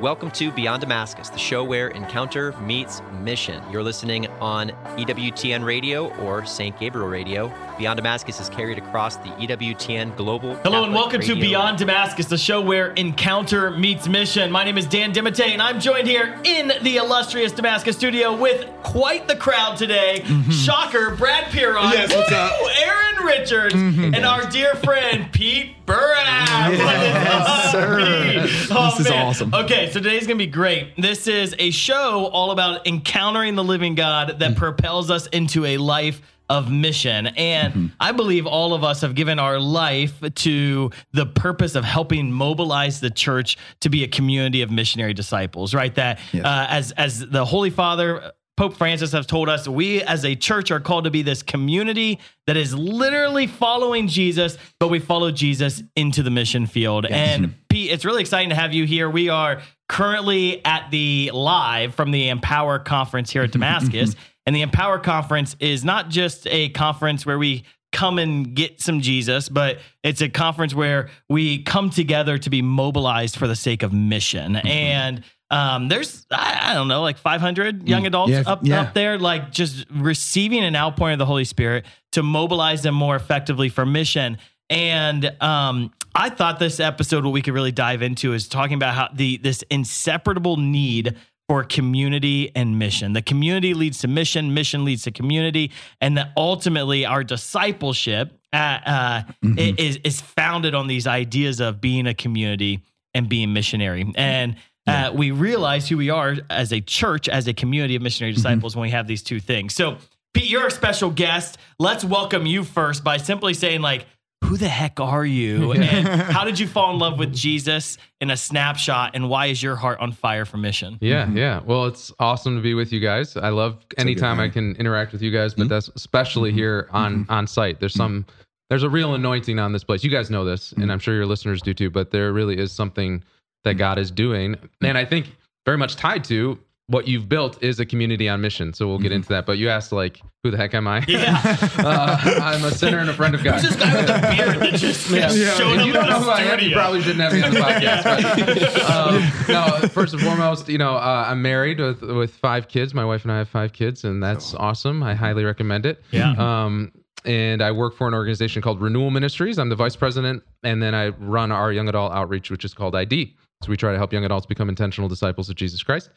Welcome to Beyond Damascus, the show where encounter meets mission. You're listening on EWTN Radio or St. Gabriel Radio. Beyond Damascus is carried across the EWTN Global. Hello and Catholic welcome to Beyond Damascus, the show where encounter meets mission. My name is Dan DeMatte, and I'm joined here in the illustrious Damascus studio with quite the crowd today. Shocker, Brad Piron, Mm-hmm. Yes, what's up? Mm-hmm. Aaron Richards, and our dear friend Pete Is up, sir. Oh, This is man. awesome. Okay, so today's gonna be great. This is a show all about encountering the living God Mm. that propels us into a life of mission. And Mm-hmm. I believe all of us have given our life to the purpose of helping mobilize the church to be a community of missionary disciples, right? That Yes. uh, as as the Holy Father Pope Francis has told us we as a church are called to be this community that is literally following Jesus, but we follow Jesus into the mission field. And Pete, it's really exciting to have you here. We are currently at the live from the Empower conference here at Damascus. and the Empower conference is not just a conference where we come and get some Jesus, but it's a conference where we come together to be mobilized for the sake of mission. And um, there's, I, I don't know, like 500 young adults Yeah, up, yeah. up there, like just receiving an outpouring of the Holy Spirit to mobilize them more effectively for mission. And um, I thought this episode, what we could really dive into is talking about how the this inseparable need for community and mission. The community leads to mission, mission leads to community, and that ultimately our discipleship uh, uh, i- is is founded on these ideas of being a community and being missionary. And uh, we realize who we are as a church, as a community of missionary disciples, when we have these two things. So, Pete, you're a special guest. Let's welcome you first by simply saying, like, who the heck are you? And how did you fall in love with Jesus in a snapshot? And why is your heart on fire for mission? Yeah, yeah. Well, it's awesome to be with you guys. I love anytime I can interact with you guys, but that's especially here on on site. There's some there's a real anointing on this place. You guys know this, and I'm sure your listeners do too, but there really is something that God is doing. And I think very much tied to what you've built is a community on mission. So we'll get into that. But you asked like, who the heck am I? Yeah. uh, I'm a sinner and a friend of God. Who's this guy with the beard that just Yeah. showed If up you don't know who I am, you probably shouldn't have me on the podcast. But, um, no, first and foremost, you know, uh, I'm married with with five kids. My wife and I have five kids, and that's awesome. I highly recommend it. Yeah. Um, and I work for an organization called Renewal Ministries. I'm the vice president, and then I run our young adult outreach, which is called ID. So we try to help young adults become intentional disciples of Jesus Christ.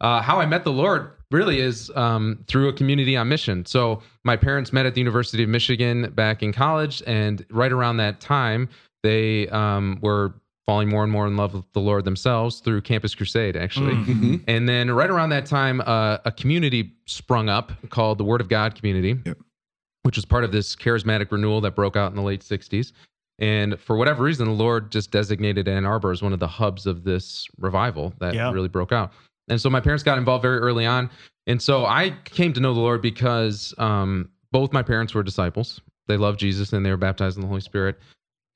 Uh, how I met the Lord really is um, through a community on mission. So my parents met at the University of Michigan back in college, and right around that time, they um, were falling more and more in love with the Lord themselves through Campus Crusade, actually. And then right around that time, uh, a community sprung up called the Word of God Community, Yep. which was part of this charismatic renewal that broke out in the late 60s. And for whatever reason, the Lord just designated Ann Arbor as one of the hubs of this revival that Yeah. really broke out. And so my parents got involved very early on. And so I came to know the Lord because um, both my parents were disciples. They loved Jesus and they were baptized in the Holy Spirit.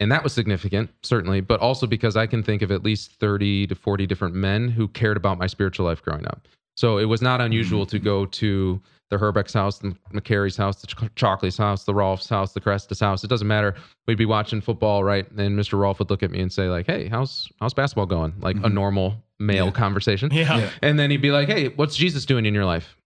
And that was significant, certainly, but also because I can think of at least 30 to 40 different men who cared about my spiritual life growing up. So it was not unusual to go to the Herbeck's house, the McCary's house, the Ch- Chalkley's house, the Rolf's house, the Crestis house. It doesn't matter. We'd be watching football, right? And Mr. Rolf would look at me and say, like, hey, how's how's basketball going? Like a normal male conversation. Yeah. Yeah. And then he'd be like, hey, what's Jesus doing in your life?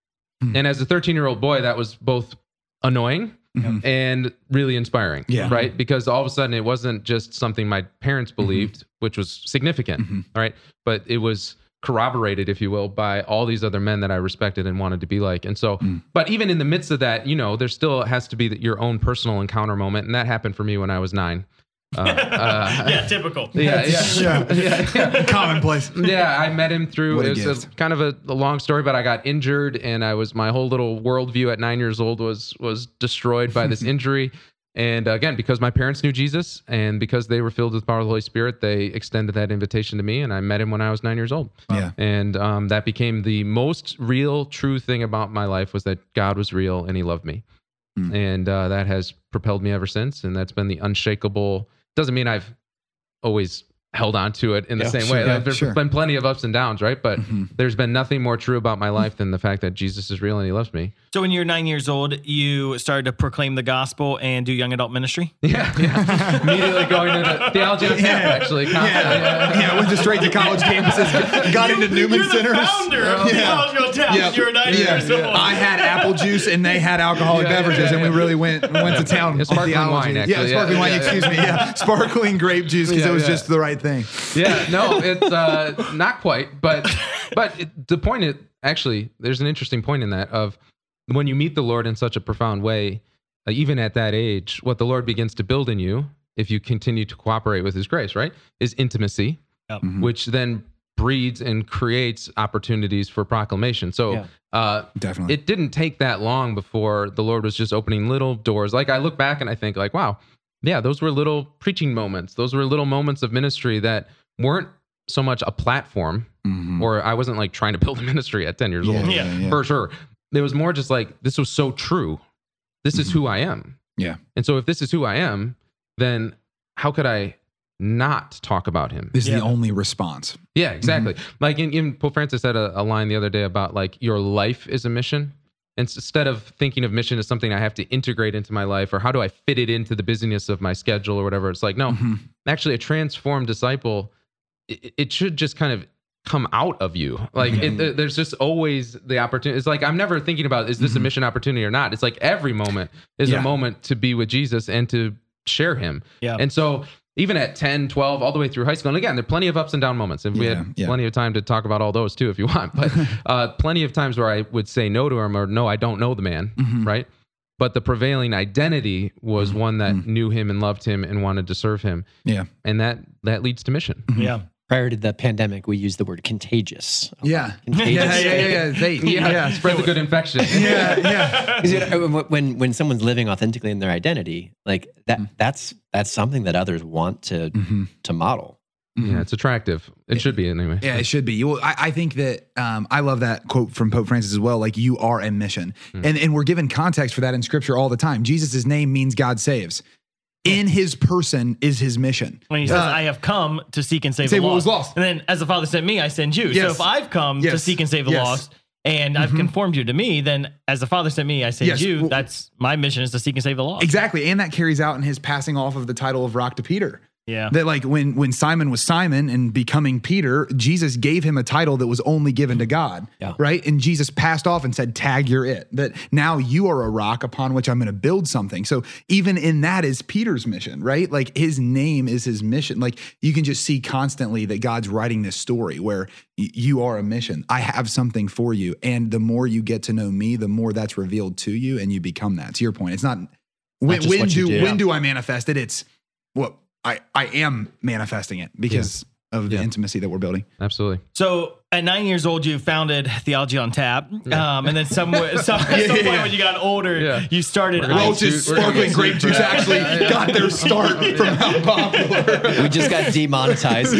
Hmm. And as a 13 year old boy, that was both annoying Mhm. and really inspiring. Yeah. Right. Because all of a sudden it wasn't just something my parents believed, which was significant. All Right. But it was corroborated, if you will, by all these other men that I respected and wanted to be like. And so, Mm. but even in the midst of that, you know, there still has to be your own personal encounter moment. And that happened for me when I was nine. Uh, uh, yeah, typical. yeah, yeah, Yeah. yeah, yeah. Commonplace. Yeah, I met him through. What It was a, kind of a, a long story, but I got injured, and I was my whole little worldview at nine years old was was destroyed by this injury. And again, because my parents knew Jesus, and because they were filled with the power of the Holy Spirit, they extended that invitation to me, and I met him when I was nine years old. Yeah. And um, that became the most real, true thing about my life was that God was real and He loved me, Mm. and uh, that has propelled me ever since. And that's been the unshakable. Doesn't mean I've always held on to it in the Yeah, same sure, way. yeah, Like, there's sure. been plenty of ups and downs, right? But Mhm. there's been nothing more true about my life than the fact that Jesus is real and he loves me. So when you're nine years old, you started to proclaim the gospel and do young adult ministry. Yeah, yeah. Immediately going into theology on tap, actually. Yeah, yeah. Went to straight to college campuses. Got into Newman You're Centers. the founder of Yeah. Theology on Tap. Yeah. You were nine Yeah. years old. I had apple juice and they had alcoholic Yeah, yeah, beverages, yeah, and we really went went to town. Sparkling theology. wine, yeah, sparkling wine. excuse me. Yeah, sparkling grape juice because it was just the right thing. yeah, no, it's uh, not quite, but but it, the point is actually there's an interesting point in that of when you meet the Lord in such a profound way, uh, even at that age, what the Lord begins to build in you, if you continue to cooperate with His grace, right, is intimacy, Yep. Mhm. which then breeds and creates opportunities for proclamation. So. Yeah. Uh, Definitely. it didn't take that long before the Lord was just opening little doors. Like I look back and I think like, wow, yeah, those were little preaching moments. Those were little moments of ministry that weren't so much a platform Mhm. or I wasn't like trying to build a ministry at 10 years yeah, old Yeah. yeah, for sure. It was more just like, this was so true. This is Mhm. who I am. Yeah. And so if this is who I am, then how could I not talk about him? This is Yeah. the only response. Yeah, exactly. Like in, in Pope Francis had a, a line the other day about like your life is a mission. Instead of thinking of mission as something I have to integrate into my life or how do I fit it into the busyness of my schedule or whatever, it's like, no, Mhm. actually a transformed disciple, it, it should just kind of come out of you. Like it, there's just always the opportunity. It's like I'm never thinking about is this a Mhm. mission opportunity or not. It's like every moment is Yeah. a moment to be with Jesus and to share him. Yeah. And so even at 10, 12, all the way through high school, and again, there are plenty of ups and down moments. And we Yeah, had yeah. plenty of time to talk about all those too, if you want. But uh, plenty of times where I would say no to him or no, I don't know the man, Mhm. right? But the prevailing identity was one that knew him and loved him and wanted to serve him. Yeah. And that that leads to mission. yeah. Prior to the pandemic, we used the word contagious. Yeah. Yeah. Contagious. Yeah. Yeah. Yeah. They, yeah. Spread the good infection. Yeah. Yeah. 'Cause, you know, when when someone's living authentically in their identity, like that, that's that's something that others want to Mhm. to model. Yeah, it's attractive. It should be anyway. Yeah, it should be. You, I, I think that um, I love that quote from Pope Francis as well. Like you are a mission, and and we're given context for that in Scripture all the time. Jesus' name means God saves. In His person is His mission. When he says, Uh, "I have come to seek and save, save the what lost. was lost. and then as the Father sent me, I send you. So if I've come to seek and save the Yes. lost, and I've Mhm. conformed you to me, then as the Father sent me, I send Yes. you. Well- That's my mission is to seek and save the lost. Exactly, and that carries out in His passing off of the title of rock to Peter. Yeah. That like when when Simon was Simon and becoming Peter, Jesus gave him a title that was only given to God. Yeah. Right? And Jesus passed off and said, Tag, you're it. That now you are a rock upon which I'm going to build something. So even in that is Peter's mission, right? Like his name is his mission. Like you can just see constantly that God's writing this story where y- you are a mission. I have something for you. And the more you get to know me, the more that's revealed to you and you become that. To your point, it's not when, when do, do. when do I manifest it? It's what I I am manifesting it because of the Yeah. intimacy that we're building. Absolutely. So at nine years old, you founded Theology on Tap, um, and then somewhere, some, at some Yeah, point yeah. when you got older, Yeah. you started. We're gonna I- get sued- Roach's sparkling grape juice actually Yeah, yeah. got their start from how popular. We just got demonetized.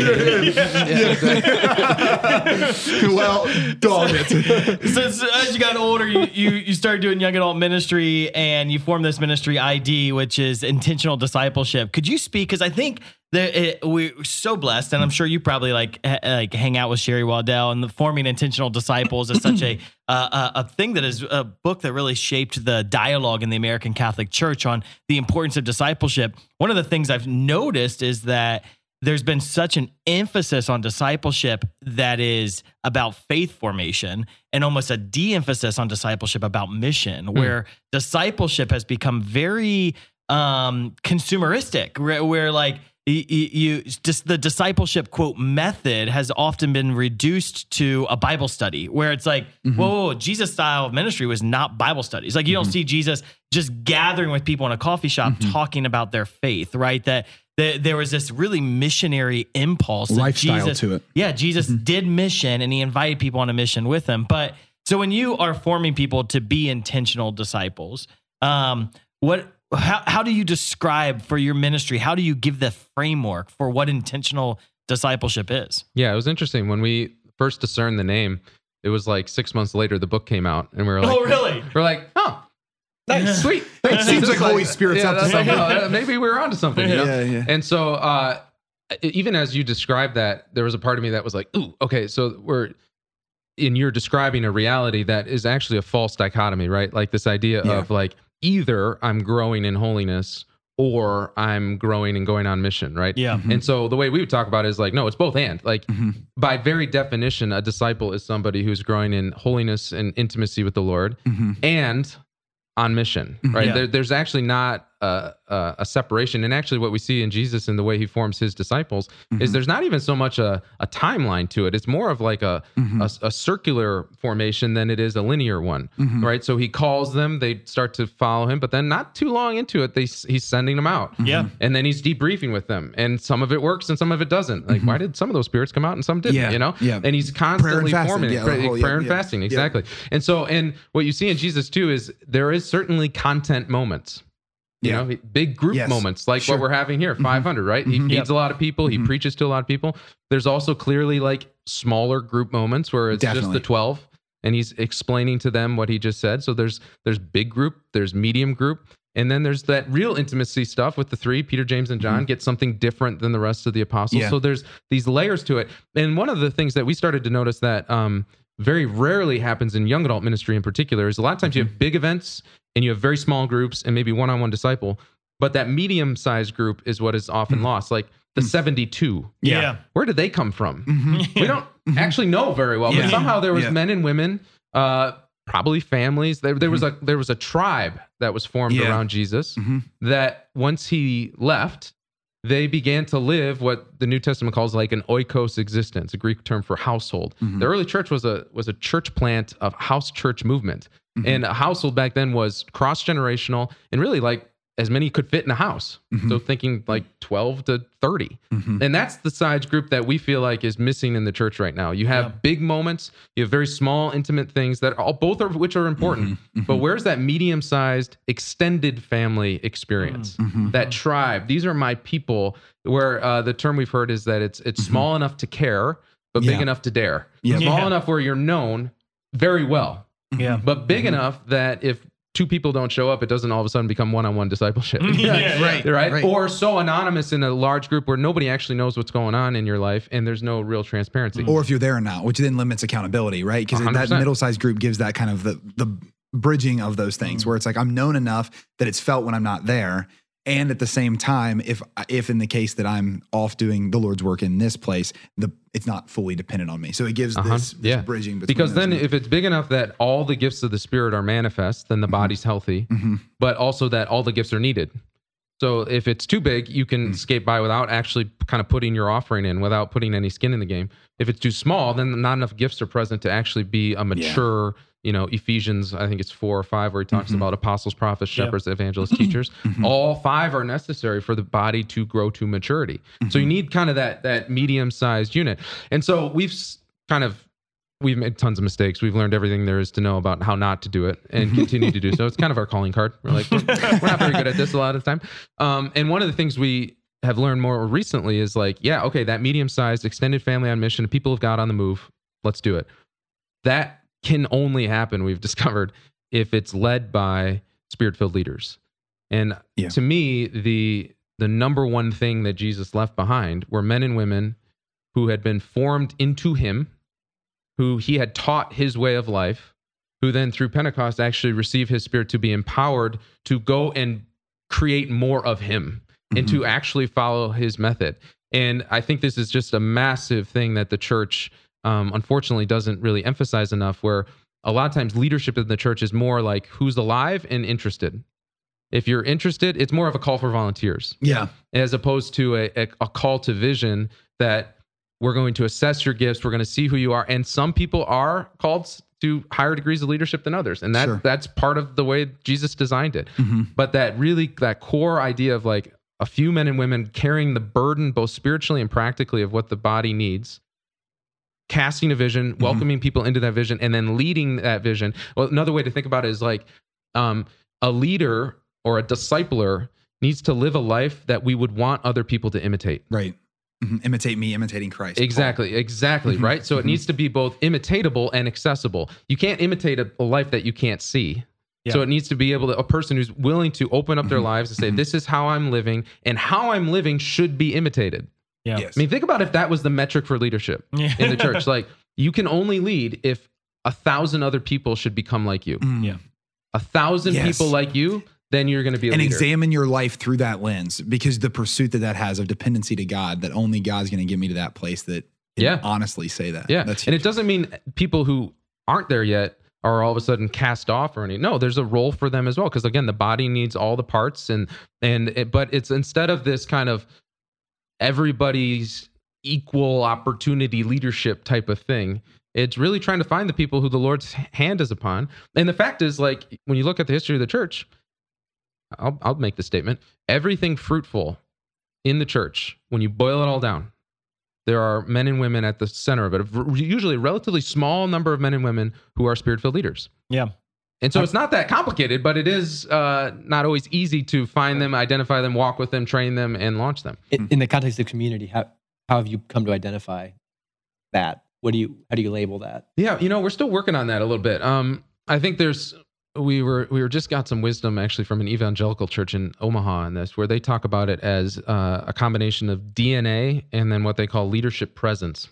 well, dog it. so, so as you got older, you, you you started doing young adult ministry, and you formed this ministry ID, which is intentional discipleship. Could you speak? Because I think that it, we're so blessed, and I'm sure you probably like ha- like hang out with Sherry Weddell, and the forming intentional disciples is such a uh, a, a thing that is a book that really shaped the dialogue in the American Catholic Church on the importance of discipleship. One of the things I've noticed is that there's been such an emphasis on discipleship that is about faith formation and almost a de-emphasis on discipleship about mission where discipleship has become very um consumeristic where, where like you, you just the discipleship quote method has often been reduced to a bible study where it's like mm-hmm. whoa, whoa, whoa, jesus style of ministry was not bible studies. Like you don't mm-hmm. see jesus just gathering with people in a coffee shop mm-hmm. talking about their faith right? That that there was this really missionary impulse that Lifestyle Jesus, to it. yeah jesus did mission and he invited people on a mission with him. But so when you are forming people to be intentional disciples um what how, how do you describe for your ministry how do you give the framework for what intentional discipleship is Yeah, it was interesting when we first discerned the name. It was like six months later the book came out, and we were like, oh really we're like, oh, nice, sweet. Thanks. Seems like Holy Spirit's up to that's like, something. oh, maybe we were onto something. You know? Yeah, yeah. And so, uh, even as you described that, there was a part of me that was like, "Ooh, okay." So we're in you're describing a reality that is actually a false dichotomy, right? Like this idea Yeah. of like either I'm growing in holiness or I'm growing and going on mission, right? Yeah. And so the way we would talk about it is like, no, it's both and. Like Mhm. by very definition, a disciple is somebody who's growing in holiness and intimacy with the Lord Mhm. and on mission, right? Yeah. There, there's actually not a, a, a separation. And actually, what we see in Jesus and the way he forms his disciples is Mhm. there's not even so much a, a timeline to it. It's more of like a, Mhm. a, a circular formation than it is a linear one, Mhm. right? So he calls them, they start to follow him, but then not too long into it, they, he's sending them out. Yeah. And then he's debriefing with them. And some of it works and some of it doesn't. Like, why did some of those spirits come out and some didn't? Mm-hmm. Yeah, You know? yeah. And he's constantly fasting, forming yeah, prayer, whole- yeah, prayer and yeah, fasting. yeah. Exactly. And so, and what you see in Jesus too is there is certainly content moments. You Yeah. know, big group Yes. moments like Sure. what we're having here, 500, right? He Mhm. feeds a lot of people. He Mhm. preaches to a lot of people. There's also clearly like smaller group moments where it's just the 12 and he's explaining to them what he just said. So there's there's big group, there's medium group, and then there's that real intimacy stuff with the three, Peter, James, and John, get something different than the rest of the apostles. Mm-hmm. Yeah. So there's these layers to it. And one of the things that we started to notice that um, very rarely happens in young adult ministry in particular is a lot of times you Mm-hmm. have big events and you have very small groups and maybe one-on-one disciple, but that medium-sized group is what is often mm-hmm. lost. Like the mm-hmm. 72. Yeah. Where did they come from? Mhm. We don't mm-hmm. actually know very well, Yeah. but somehow there was Yeah. men and women, uh, probably families. There, there was a there was a tribe that was formed Yeah. around Jesus that once he left, they began to live what the New Testament calls like an oikos existence, a Greek term for household. The early church was a was a church plant of house church movement. And a household back then was cross generational and really like as many could fit in a house. So thinking like 12 to 30. Mhm. And that's the size group that we feel like is missing in the church right now. You have Yeah. big moments, you have very small, intimate things that all both of which are important. But where's that medium-sized extended family experience? Mhm. That tribe. These are my people. Where uh, the term we've heard is that it's it's small enough to care, but big enough to dare. Yeah. Small Yeah. enough where you're known very well, Yeah. but big mm-hmm. enough that if two people don't show up, it doesn't all of a sudden become one-on-one discipleship. Yeah, right, right? right. Or so anonymous in a large group where nobody actually knows what's going on in your life and there's no real transparency. or if you're there or not, which then limits accountability, right? Because that middle sized group gives that kind of the the bridging of those things, mm-hmm. where it's like I'm known enough that it's felt when I'm not there, and at the same time, if if in the case that I'm off doing the Lord's work in this place, the it's not fully dependent on me, so it gives Uh-huh. this, this Yeah. bridging because then if it's big enough that all the gifts of the spirit are manifest, then the body's healthy, Mhm. but also that all the gifts are needed. So if it's too big, you can skate by without actually kind of putting your offering in, without putting any skin in the game. If it's too small, then not enough gifts are present to actually be a mature, you know, Ephesians, I think it's four or five, where he talks mm-hmm. about apostles, prophets, shepherds, evangelists, mm-hmm. teachers. Mm-hmm. All five are necessary for the body to grow to maturity. So you need kind of that that medium sized unit. And so we've kind of we've made tons of mistakes. We've learned everything there is to know about how not to do it and continue to do so. It's kind of our calling card. We're like, we're, we're not very good at this a lot of the time. Um, and one of the things we have learned more recently is like, yeah, okay, that medium sized extended family on mission, people of God on the move, let's do it. That can only happen, we've discovered, if it's led by spirit filled leaders. And Yeah. to me, the the number one thing that Jesus left behind were men and women who had been formed into him, who he had taught his way of life, who then through Pentecost actually received his spirit to be empowered to go and create more of him and to mm-hmm. actually follow his method. And I think this is just a massive thing that the church, um, unfortunately, doesn't really emphasize enough. Where a lot of times leadership in the church is more like who's alive and interested. If you're interested, it's more of a call for volunteers yeah, as opposed to a, a, a call to vision that we're going to assess your gifts we're going to see who you are and some people are called to higher degrees of leadership than others and that Sure. that's part of the way jesus designed it Mhm. but that really that core idea of like a few men and women carrying the burden both spiritually and practically of what the body needs casting a vision welcoming people into that vision and then leading that vision well another way to think about it is like um, a leader or a discipler needs to live a life that we would want other people to imitate right. Mhm. Imitate me, imitating Christ. Exactly, exactly, Mhm, right? So it mhm. needs to be both imitatable and accessible. You can't imitate a, a life that you can't see. Yeah. So it needs to be able to a person who's willing to open up their Mhm, lives and say. "This is how I'm living, and how I'm living should be imitated." Yeah. Yes. I mean, think about if that was the metric for leadership Yeah. in the church. Like, you can only lead if a thousand other people should become like you. Mm. Yeah. A thousand Yes. people like you, then you're going to be a and leader. examine your life through that lens because the pursuit that that has of dependency to God, that only God's going to get me to that place that Yeah. honestly say that. Yeah. That's and it doesn't mean people who aren't there yet are all of a sudden cast off or any. No, there's a role for them as well. Cause again, the body needs all the parts and, and, it, but it's instead of this kind of everybody's equal opportunity leadership type of thing, it's really trying to find the people who the Lord's hand is upon. And the fact is, like, when you look at the history of the church, I'll, I'll make the statement everything fruitful in the church, when you boil it all down, there are men and women at the center of it. Usually, a relatively small number of men and women who are spirit filled leaders. Yeah. And so it's not that complicated, but it is uh, not always easy to find them, identify them, walk with them, train them, and launch them. in, in the context of community, how how have you come to identify that? What do you how do you label that? Yeah, you know, we're still working on that a little bit. Um, I think there's we were we were just got some wisdom actually from an evangelical church in Omaha on this, where they talk about it as uh, a combination of DNA and then what they call leadership presence.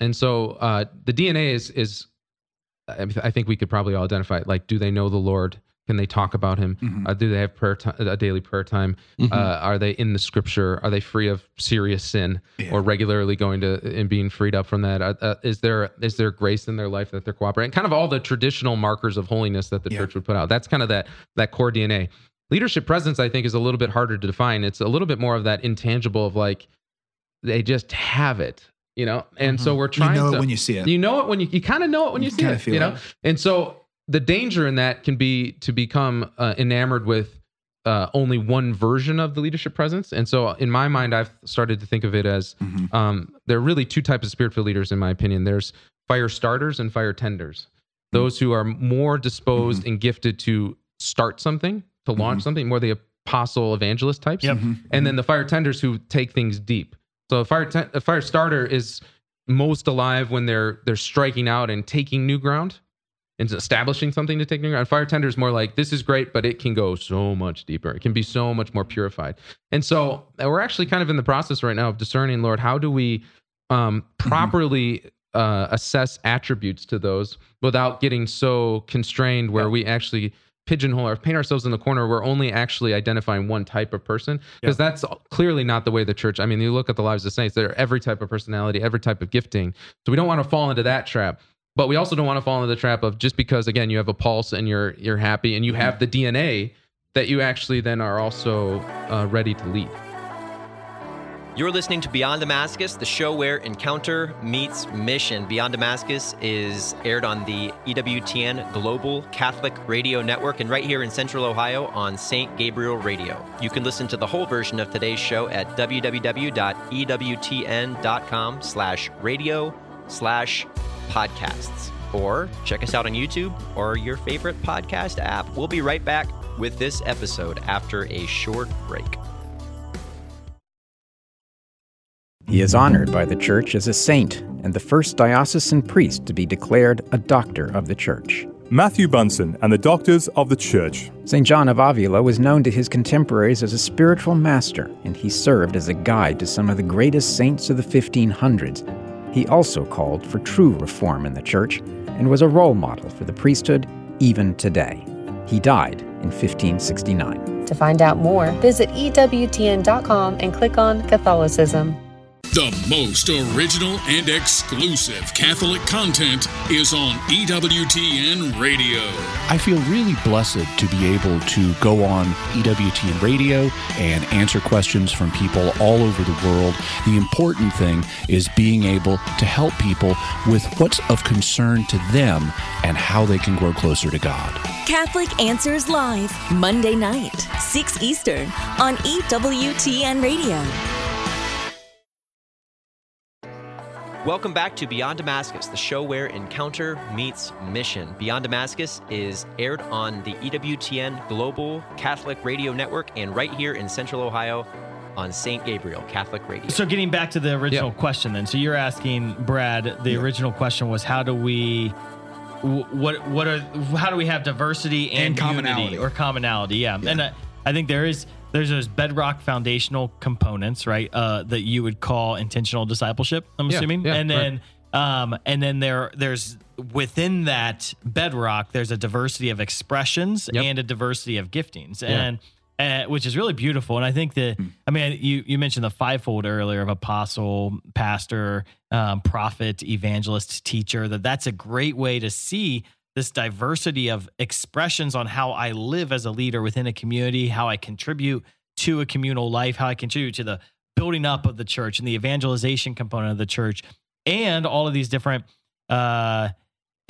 And so uh, the DNA is is I think we could probably all identify. Like, do they know the Lord? Can they talk about Him? Mhm. Uh, do they have prayer time, a daily prayer time? Mhm. Uh, are they in the Scripture? Are they free of serious sin, Yeah. or regularly going to and being freed up from that? Uh, uh, is there is there grace in their life that they're cooperating? Kind of all the traditional markers of holiness that the Yeah. church would put out. That's kind of that that core DNA. Leadership presence, I think, is a little bit harder to define. It's a little bit more of that intangible of like they just have it, you know. And so we're Mm-hmm. you trying know to it when you see it. you know it when you you kind of know it when you, You see it, you know. it. And so the danger in that can be to become uh, enamored with uh, only one version of the leadership presence. And so in my mind, I've started to think of it as Mhm. um, there are really two types of spirit-filled leaders, in my opinion. There's fire starters and fire tenders. Those who are more disposed and gifted to start something, to launch something, more the apostle evangelist types Yep. And then the fire tenders who take things deep. So a fire ten- a fire starter is most alive when they're they're striking out and taking new ground and establishing something to take new ground. Fire tender is more like this is great, but it can go so much deeper. It can be so much more purified. And so uh, we're actually kind of in the process right now of discerning, Lord, how do we um, properly uh, assess attributes to those without getting so constrained where we actually pigeonhole or paint ourselves in the corner we're only actually identifying one type of person because that's clearly not the way the church i mean you look at the lives of saints they're every type of personality every type of gifting. So we don't want to fall into that trap but we also don't want to fall into the trap of just because again you have a pulse and you're you're happy and you have the dna that you actually then are also uh, ready to lead You're listening to Beyond Damascus, the show where encounter meets mission. Beyond Damascus is aired on the EWTN Global Catholic Radio Network and right here in Central Ohio on St. Gabriel Radio. You can listen to the whole version of today's show at www.ewtn.com slash radio slash podcasts. Or check us out on YouTube or your favorite podcast app. We'll be right back with this episode after a short break. He is honored by the Church as a saint and the first diocesan priest to be declared a doctor of the Church. Matthew Bunson and the Doctors of the Church. St. John of Avila was known to his contemporaries as a spiritual master, and he served as a guide to some of the greatest saints of the 1500s. He also called for true reform in the Church and was a role model for the priesthood even today. He died in 1569. To find out more, visit EWTN.com and click on Catholicism. The most original and exclusive Catholic content is on EWTN Radio. I feel really blessed to be able to go on EWTN radio and answer questions from people all over the world. The important thing is being able to help people with what's of concern to them and how they can grow closer to God. Catholic Answers Live, Monday night, 6 Eastern, on EWTN Radio. Welcome back to Beyond Damascus, the show where encounter meets mission. Beyond Damascus is aired on the EWTN Global Catholic Radio Network and right here in Central Ohio on St. Gabriel Catholic Radio. So getting back to the original question then. So you're asking Brad, the original question was how do we what what are how do we have diversity and, And commonality. unity or commonality? Yeah. And I, I think there is there's those bedrock foundational components, right? Uh, that you would call intentional discipleship. I'm Yeah, assuming, yeah, and then um, and then there there's within that bedrock there's a diversity of expressions Yep. and a diversity of giftings, and uh, which is really beautiful. And I think that Hmm. I mean you you mentioned the fivefold earlier of apostle, pastor, um, prophet, evangelist, teacher. That that's a great way to see this diversity of expressions on how I live as a leader within a community, how I contribute to a communal life, how I contribute to the building up of the church and the evangelization component of the church, and all of these different uh,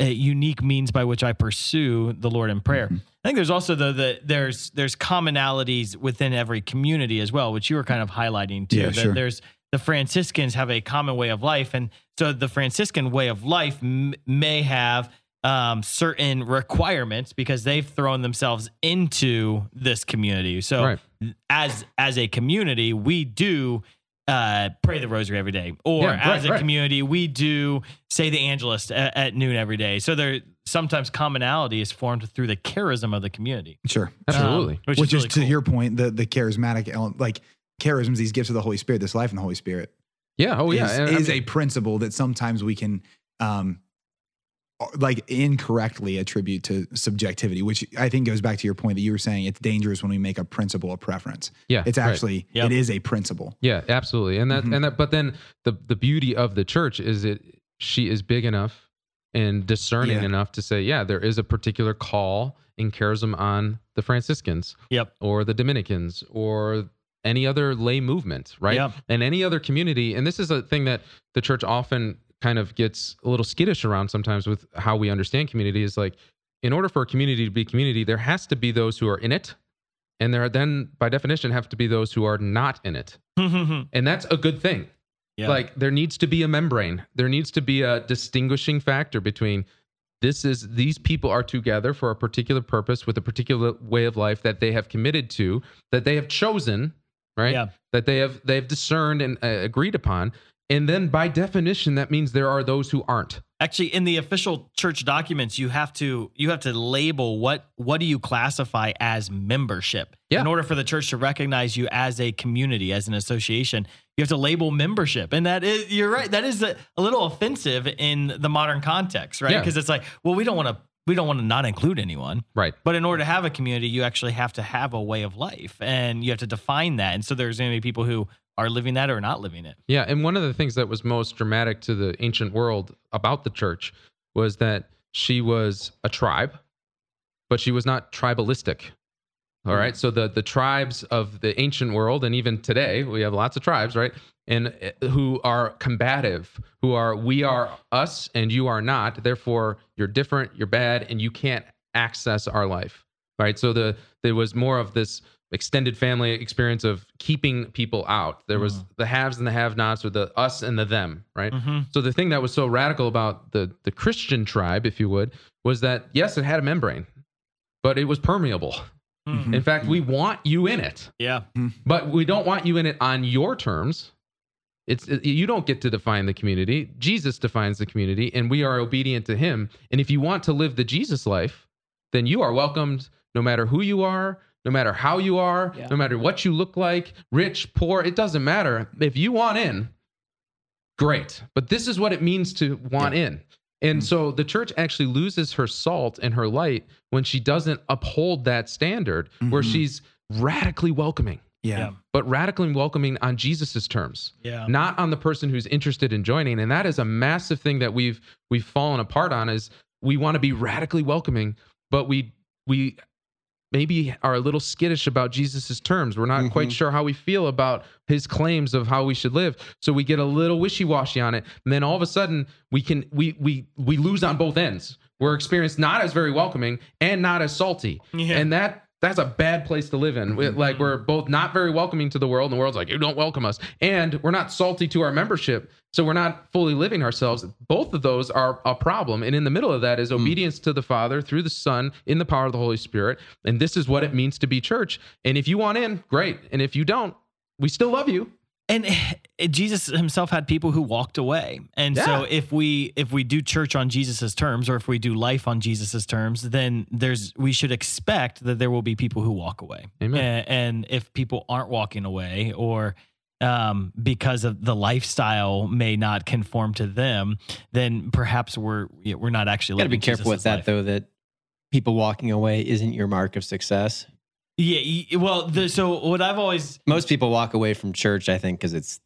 uh, unique means by which I pursue the Lord in prayer. Mm-hmm. I think there's also the, the there's there's commonalities within every community as well, which you were kind of highlighting too. Yeah, that sure. There's the Franciscans have a common way of life, and so the Franciscan way of life m- may have um, certain requirements because they've thrown themselves into this community. So Right. as as a community, we do uh, pray the rosary every day, or Yeah, right, as a right. community, we do say the Angelus at, at noon every day. So there sometimes commonality is formed through the charism of the community, Sure. Absolutely. Um, which, Which, is, is, really to cool. your point, the the charismatic element, like charisms, these gifts of the Holy Spirit, this life in the Holy Spirit, yeah. Oh yeah. is, And I is mean- a principle that sometimes we can um like incorrectly attribute to subjectivity, which I think goes back to your point that you were saying it's dangerous when we make a principle a preference. yeah. It's right. actually Yep. it is a principle. Yeah, absolutely. And that Mhm. and that but then the the beauty of the church is it she is big enough and discerning Yeah. enough to say, yeah, there is a particular call in charism on the Franciscans Yep. or the Dominicans or any other lay movement, right? Yep. And any other community. And this is a thing that the church often kind of gets a little skittish around sometimes with how we understand community is like in order for a community to be community, there has to be those who are in it. And there are then by definition have to be those who are not in it. And that's a good thing. Yeah. Like there needs to be a membrane. There needs to be a distinguishing factor between this is these people are together for a particular purpose with a particular way of life that they have committed to, that they have chosen, right? Yeah. That they have they have discerned and uh, agreed upon. And then by definition that means there are those who aren't. Actually, in the official church documents, you have to you have to label what what do you classify as membership. Yeah. In order for the church to recognize you as a community, as an association, you have to label membership, and that is you're right. That is a, a little offensive in the modern context, right? Yeah. Because it's like, well, we don't want to we don't want to not include anyone. Right. But in order to have a community, you actually have to have a way of life, and you have to define that. And so there's going to be people who are living that or not living it. Yeah, and one of the things that was most dramatic to the ancient world about the church was that she was a tribe, but she was not tribalistic. All right, so the the tribes of the ancient world, and even today, we have lots of tribes, right? And uh, who are combative, who are we are us and you are not. Therefore, you're different, you're bad, and you can't access our life. Right. So the there was more of this extended family experience of keeping people out. There was the haves and the have-nots, or the us and the them. Right. Mhm. So the thing that was so radical about the the Christian tribe, if you would, was that yes, it had a membrane, but it was permeable. Mhm. In fact, we want you in it, Yeah. but we don't want you in it on your terms. It's you don't get to define the community. Jesus defines the community, and we are obedient to Him. And if you want to live the Jesus life, then you are welcomed, no matter who you are, no matter how you are, Yeah. no matter what you look like, rich, poor. It doesn't matter. If you want in, great. But this is what it means to want in. And so the church actually loses her salt and her light when she doesn't uphold that standard, where Mhm. she's radically welcoming, Yeah. Yeah. but radically welcoming on Jesus's terms, Yeah. not on the person who's interested in joining. And that is a massive thing that we've we've fallen apart on. Is we want to be radically welcoming, but we we maybe are a little skittish about Jesus's terms. We're not quite mm-hmm. sure how we feel about his claims of how we should live. So we get a little wishy-washy on it. And then all of a sudden we can we we we lose on both ends. We're experienced not as very welcoming and not as salty. Yeah. And that that's a bad place to live in. We- mm-hmm. Like we're both not very welcoming to the world, and the world's like, you don't welcome us. And we're not salty to our membership. So we're not fully living ourselves. Both of those are a problem. And in the middle of that is mm. obedience to the Father through the Son in the power of the Holy Spirit. And this is what it means to be church. And if you want in, great. And if you don't, we still love you. And Jesus himself had people who walked away. And so if we if we do church on Jesus's terms or if we do life on Jesus's terms, then there's we should expect that there will be people who walk away. Amen. And, and if people aren't walking away or um, because of the lifestyle may not conform to them, then perhaps we're we're not actually got to be careful with that, life. though. That people walking away isn't your mark of success. Yeah. Well, the, so what I've always Most people walk away from church, I think, because it's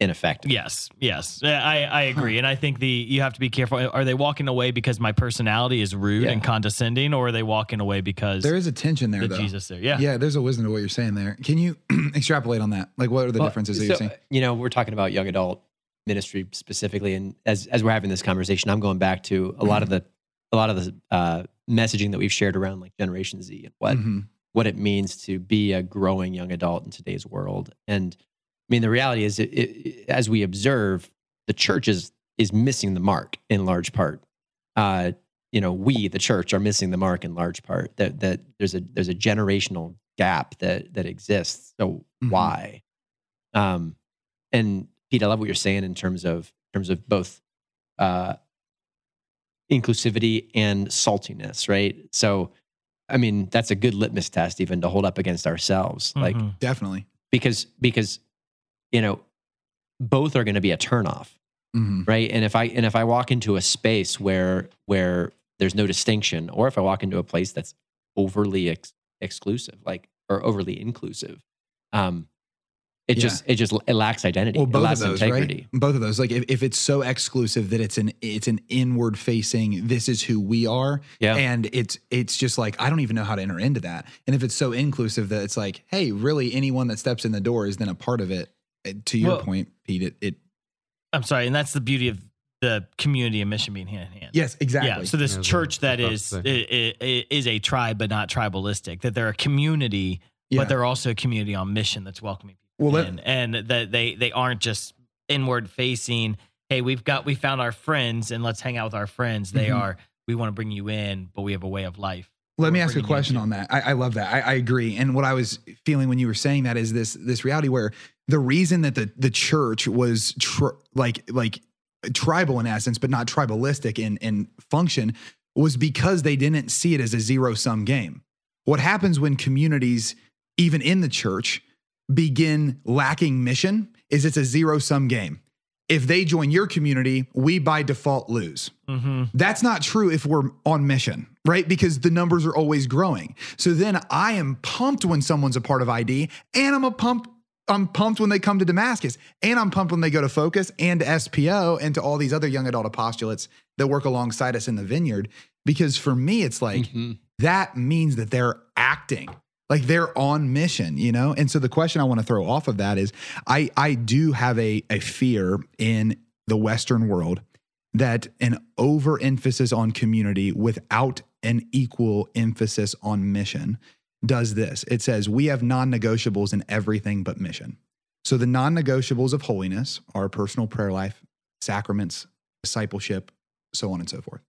ineffective. Yes, yes, I I agree, and I think the you have to be careful. Are they walking away because my personality is rude Yeah. and condescending, or are they walking away because There is a tension there, the though. Jesus there? Yeah, Yeah, there's a wisdom to what you're saying there. Can you extrapolate on that? Like, what are the Well, differences that so, you're seeing? You know, we're talking about young adult ministry specifically, and as as we're having this conversation, I'm going back to a lot of the a lot of the uh, messaging that we've shared around like Generation Z and what Mhm. What it means to be a growing young adult in today's world. And I mean, the reality is, it, it, as we observe, the church is is missing the mark in large part. Uh, you know, we, the church, are missing the mark in large part. That that there's a there's a generational gap that that exists. So Mhm. why? Um, and Pete, I love what you're saying in terms of in terms of both uh, inclusivity and saltiness, right? So, I mean, that's a good litmus test even to hold up against ourselves, like Mhm. Definitely. because because you know both are going to be a turnoff, hmm right? And if I and if I walk into a space where where there's no distinction, or if I walk into a place that's overly ex- exclusive, like or overly inclusive, um, it Yeah. just it just it lacks identity. Well, it both of those, integrity. right? Both of those. Like, if, if it's so exclusive that it's an it's an inward facing, this is who we are, Yeah. and it's it's just like I don't even know how to enter into that. And if it's so inclusive that it's like, hey, really, anyone that steps in the door is then a part of it. Uh, To your Well- point, Pete, it, it I'm sorry, and that's the beauty of the community and mission being hand in hand. yes, exactly. Yeah, so this Yeah, church that's is what I was i- i- is a tribe, but not tribalistic. That they're a community, Yeah. but they're also a community on mission that's welcoming people Well, let- in, and that they they aren't just inward facing. Hey, we've got we found our friends, and let's hang out with our friends. They Mhm. are we want to bring you in, but we have a way of life. Let me ask a question on that. I, I love that. I, I agree. And what I was feeling when you were saying that is this this reality where the reason that the the church was tr- like like tribal in essence, but not tribalistic in in function, was because they didn't see it as a zero sum game. What happens when communities, even in the church, begin lacking mission is it's a zero sum game. If they join your community, we by default lose. Mm-hmm. That's not true if we're on mission, right? Because the numbers are always growing. So then I am pumped when someone's a part of ID, and I'm a pump. I'm pumped when they come to Damascus, and I'm pumped when they go to Focus and to SPO and to all these other young adult apostolates that work alongside us in the vineyard. Because for me, it's like Mhm. that means that they're acting like they're on mission you know? And so the question i want to throw off of that is i i do have a a fear in the western world that an overemphasis on community without an equal emphasis on mission does this. It says we have non-negotiables in everything but mission. So the non-negotiables of holiness are personal prayer life sacraments discipleship so on and so forth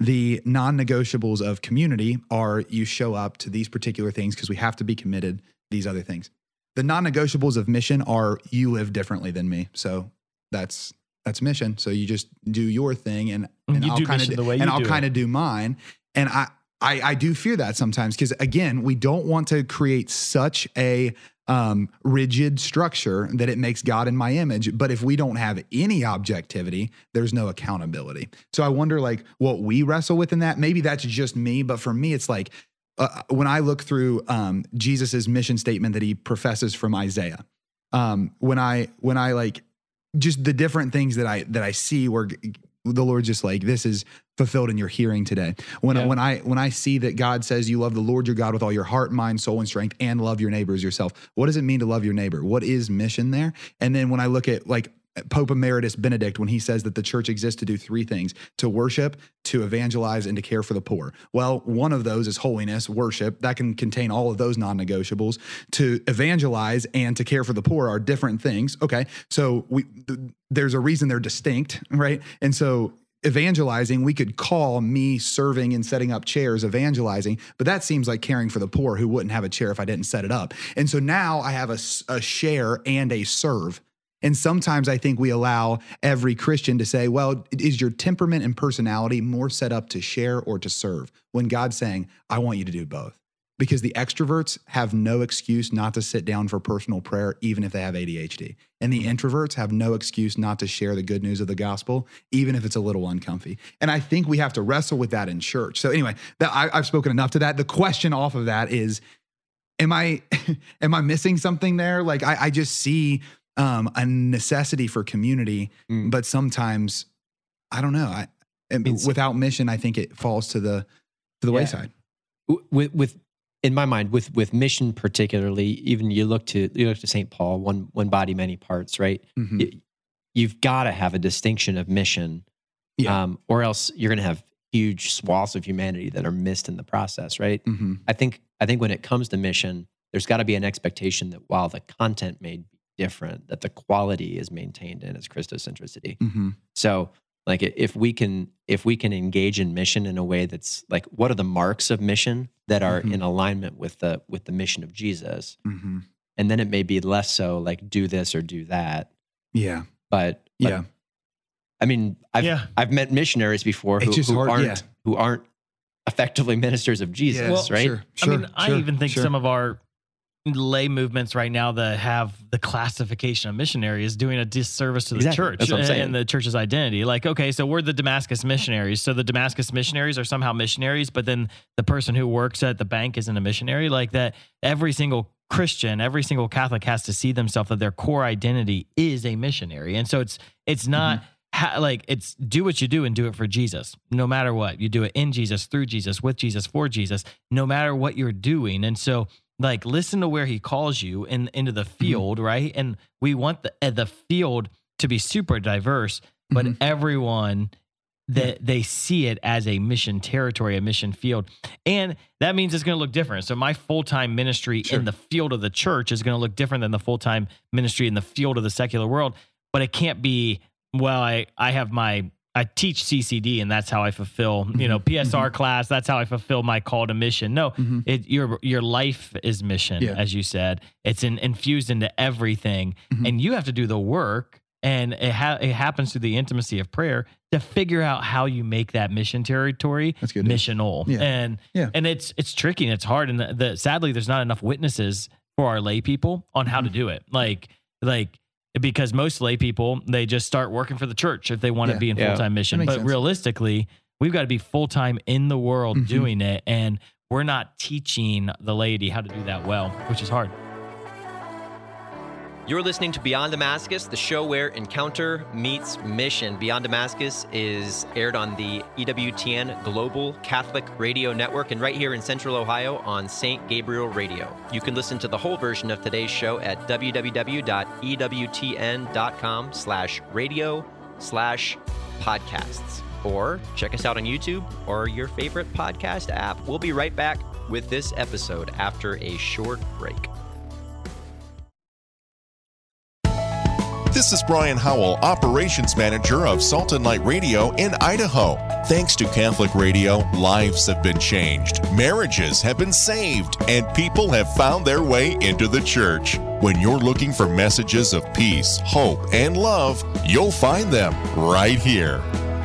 the non negotiables of community are you show up to these particular things because we have to be committed, these other things. The non negotiables of mission are you live differently than me. So that's that's mission. So you just do your thing and, and You I'll kind of and I'll do kind of do mine. And I I, I do fear that sometimes because again, we don't want to create such a um, rigid structure that it makes God in my image. But if we don't have any objectivity, there's no accountability. So I wonder, like, what we wrestle with in that. Maybe that's just me, but for me, it's like uh, when I look through um, Jesus's mission statement that he professes from Isaiah. Um, when I when I like just the different things that I that I see where the Lord just like this is fulfilled in your hearing today. When Yeah. when I when I see that God says you love the Lord your God with all your heart, mind, soul, and strength, and love your neighbor as yourself. What does it mean to love your neighbor? What is mission there? And then when I look at like Pope Emeritus Benedict, when he says that the church exists to do three things to worship, to evangelize, and to care for the poor. Well, one of those is holiness, worship. That can contain all of those non negotiables. To evangelize and to care for the poor are different things. Okay. So we, th- there's a reason they're distinct, right? And so evangelizing, we could call me serving and setting up chairs evangelizing, but that seems like caring for the poor who wouldn't have a chair if I didn't set it up. And so now I have a share and a serve And sometimes I think we allow every Christian to say, well, is your temperament and personality more set up to share or to serve? When God's saying, I want you to do both. Because the extroverts have no excuse not to sit down for personal prayer, even if they have ADHD. And the introverts have no excuse not to share the good news of the gospel, even if it's a little uncomfy. And I think we have to wrestle with that in church. So, anyway, that, I, I've spoken enough to that. The question off of that is, am I am I missing something there? Like I, I just see um, a necessity for community, Mm. but sometimes I don't know. I It's- without mission, I think it falls to the to the Yeah. wayside. With with in my mind with with mission particularly even you look to you look to st paul one one body many parts right Mhm. Y- you've got to have a distinction of mission Yeah. um, or else you're going to have huge swaths of humanity that are missed in the process right Mhm. i think i think when it comes to mission there's got to be an expectation that while the content may be different that the quality is maintained in its christocentricity Mhm. so like if we can if we can engage in mission in a way that's like what are the marks of mission that are Mhm. in alignment with the with the mission of Jesus Mhm. and then it may be less so like do this or do that Yeah. but, but Yeah. I mean I've Yeah. I've met missionaries before who, who hard, aren't yeah. who aren't effectively ministers of Jesus Yeah. Well, right Sure. I mean, I even think sure. some of our lay movements right now that have the classification of missionary is doing a disservice to the Exactly. church That's what I'm saying. and the church's identity. Like, okay, so we're the Damascus missionaries. So the Damascus missionaries are somehow missionaries, but then the person who works at the bank isn't a missionary. Like that, every single Christian, every single Catholic has to see themselves that their core identity is a missionary. And so it's it's mm-hmm. not ha- like it's do what you do and do it for Jesus, no matter what. You do it in Jesus, through Jesus, with Jesus, for Jesus, no matter what you're doing. And so like listen to where he calls you in into the field, right? And we want the uh, the field to be super diverse, but Mhm. everyone that they see it as a mission territory, a mission field. And that means it's going to look different. So my full-time ministry Sure. in the field of the church is going to look different than the full-time ministry in the field of the secular world, but it can't be well I I have my I teach CCD and that's how I fulfill, you know, PSR class, that's how I fulfill my call to mission. No, Mhm. it your your life is mission Yeah. as you said. It's in, infused into everything Mhm. and you have to do the work and it, ha- it happens through the intimacy of prayer to figure out how you make that mission territory That's good. missional Yeah. and Yeah. and it's it's tricky and it's hard and the, the sadly there's not enough witnesses for our lay people on how to Mhm. do it like like because most lay people they just start working for the church if they want Yeah. to be in Yeah. full-time mission but sense. realistically we've got to be full-time in the world Mhm. doing it and we're not teaching the laity how to do that well which is hard You're listening to Beyond Damascus, the show where encounter meets mission. Beyond Damascus is aired on the EWTN Global Catholic Radio Network and right here in Central Ohio on St. Gabriel Radio. You can listen to the whole version of today's show at www.ewtn.com slash radio slash podcasts. Or check us out on YouTube or your favorite podcast app. We'll be right back with this episode after a short break. This is Brian Howell, Operations Manager of Salt and Light Radio in Idaho. Thanks to Catholic Radio, lives have been changed, marriages have been saved, and people have found their way into the church. When you're looking for messages of peace, hope, and love, you'll find them right here.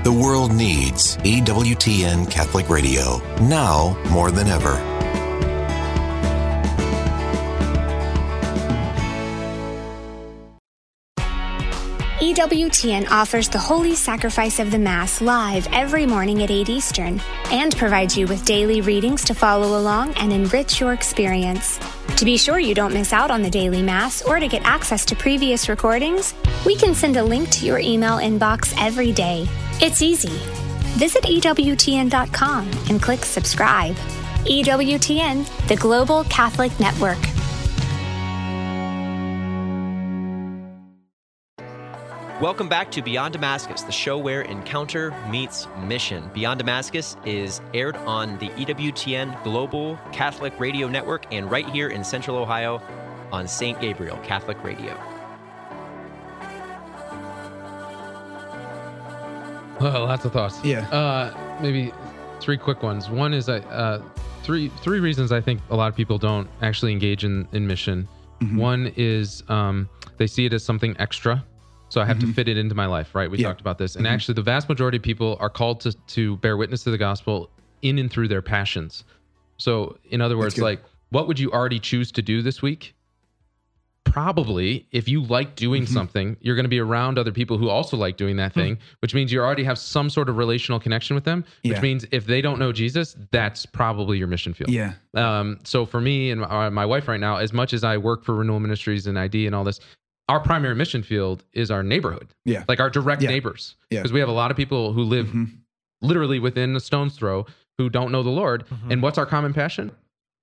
The world needs EWTN Catholic Radio now more than ever. EWTN offers the Holy Sacrifice of the Mass live every morning at 8 Eastern and provides you with daily readings to follow along and enrich your experience. To be sure you don't miss out on the daily Mass or to get access to previous recordings, we can send a link to your email inbox every day. It's easy. Visit EWTN.com and click subscribe. EWTN, the Global Catholic Network. Welcome back to Beyond Damascus, the show where encounter meets mission. Beyond Damascus is aired on the EWTN Global Catholic Radio Network and right here in Central Ohio on St. Gabriel Catholic Radio. Oh, lots of thoughts. Yeah. Uh, maybe three quick ones. One is I uh, three three reasons I think a lot of people don't actually engage in in mission. Mhm. One is um, they see it as something extra. So I have to Mhm. fit it into my life, right? We Yeah. talked about this. And Mhm. actually, the vast majority of people are called to, to bear witness to the gospel in and through their passions. So, in other words, like, what would you already choose to do this week? Probably, if you like doing Mm-hmm. something, you're going to be around other people who also like doing that thing, which means you already have some sort of relational connection with them. Which Yeah. means if they don't know Jesus, that's probably your mission field. Yeah. Um, so for me and my wife right now, as much as I work for Renewal Ministries and ID and all this, our primary mission field is our neighborhood. Yeah. Like our direct Yeah. neighbors. Yeah. Because we have a lot of people who live Mhm. literally within a stone's throw who don't know the Lord. And what's our common passion?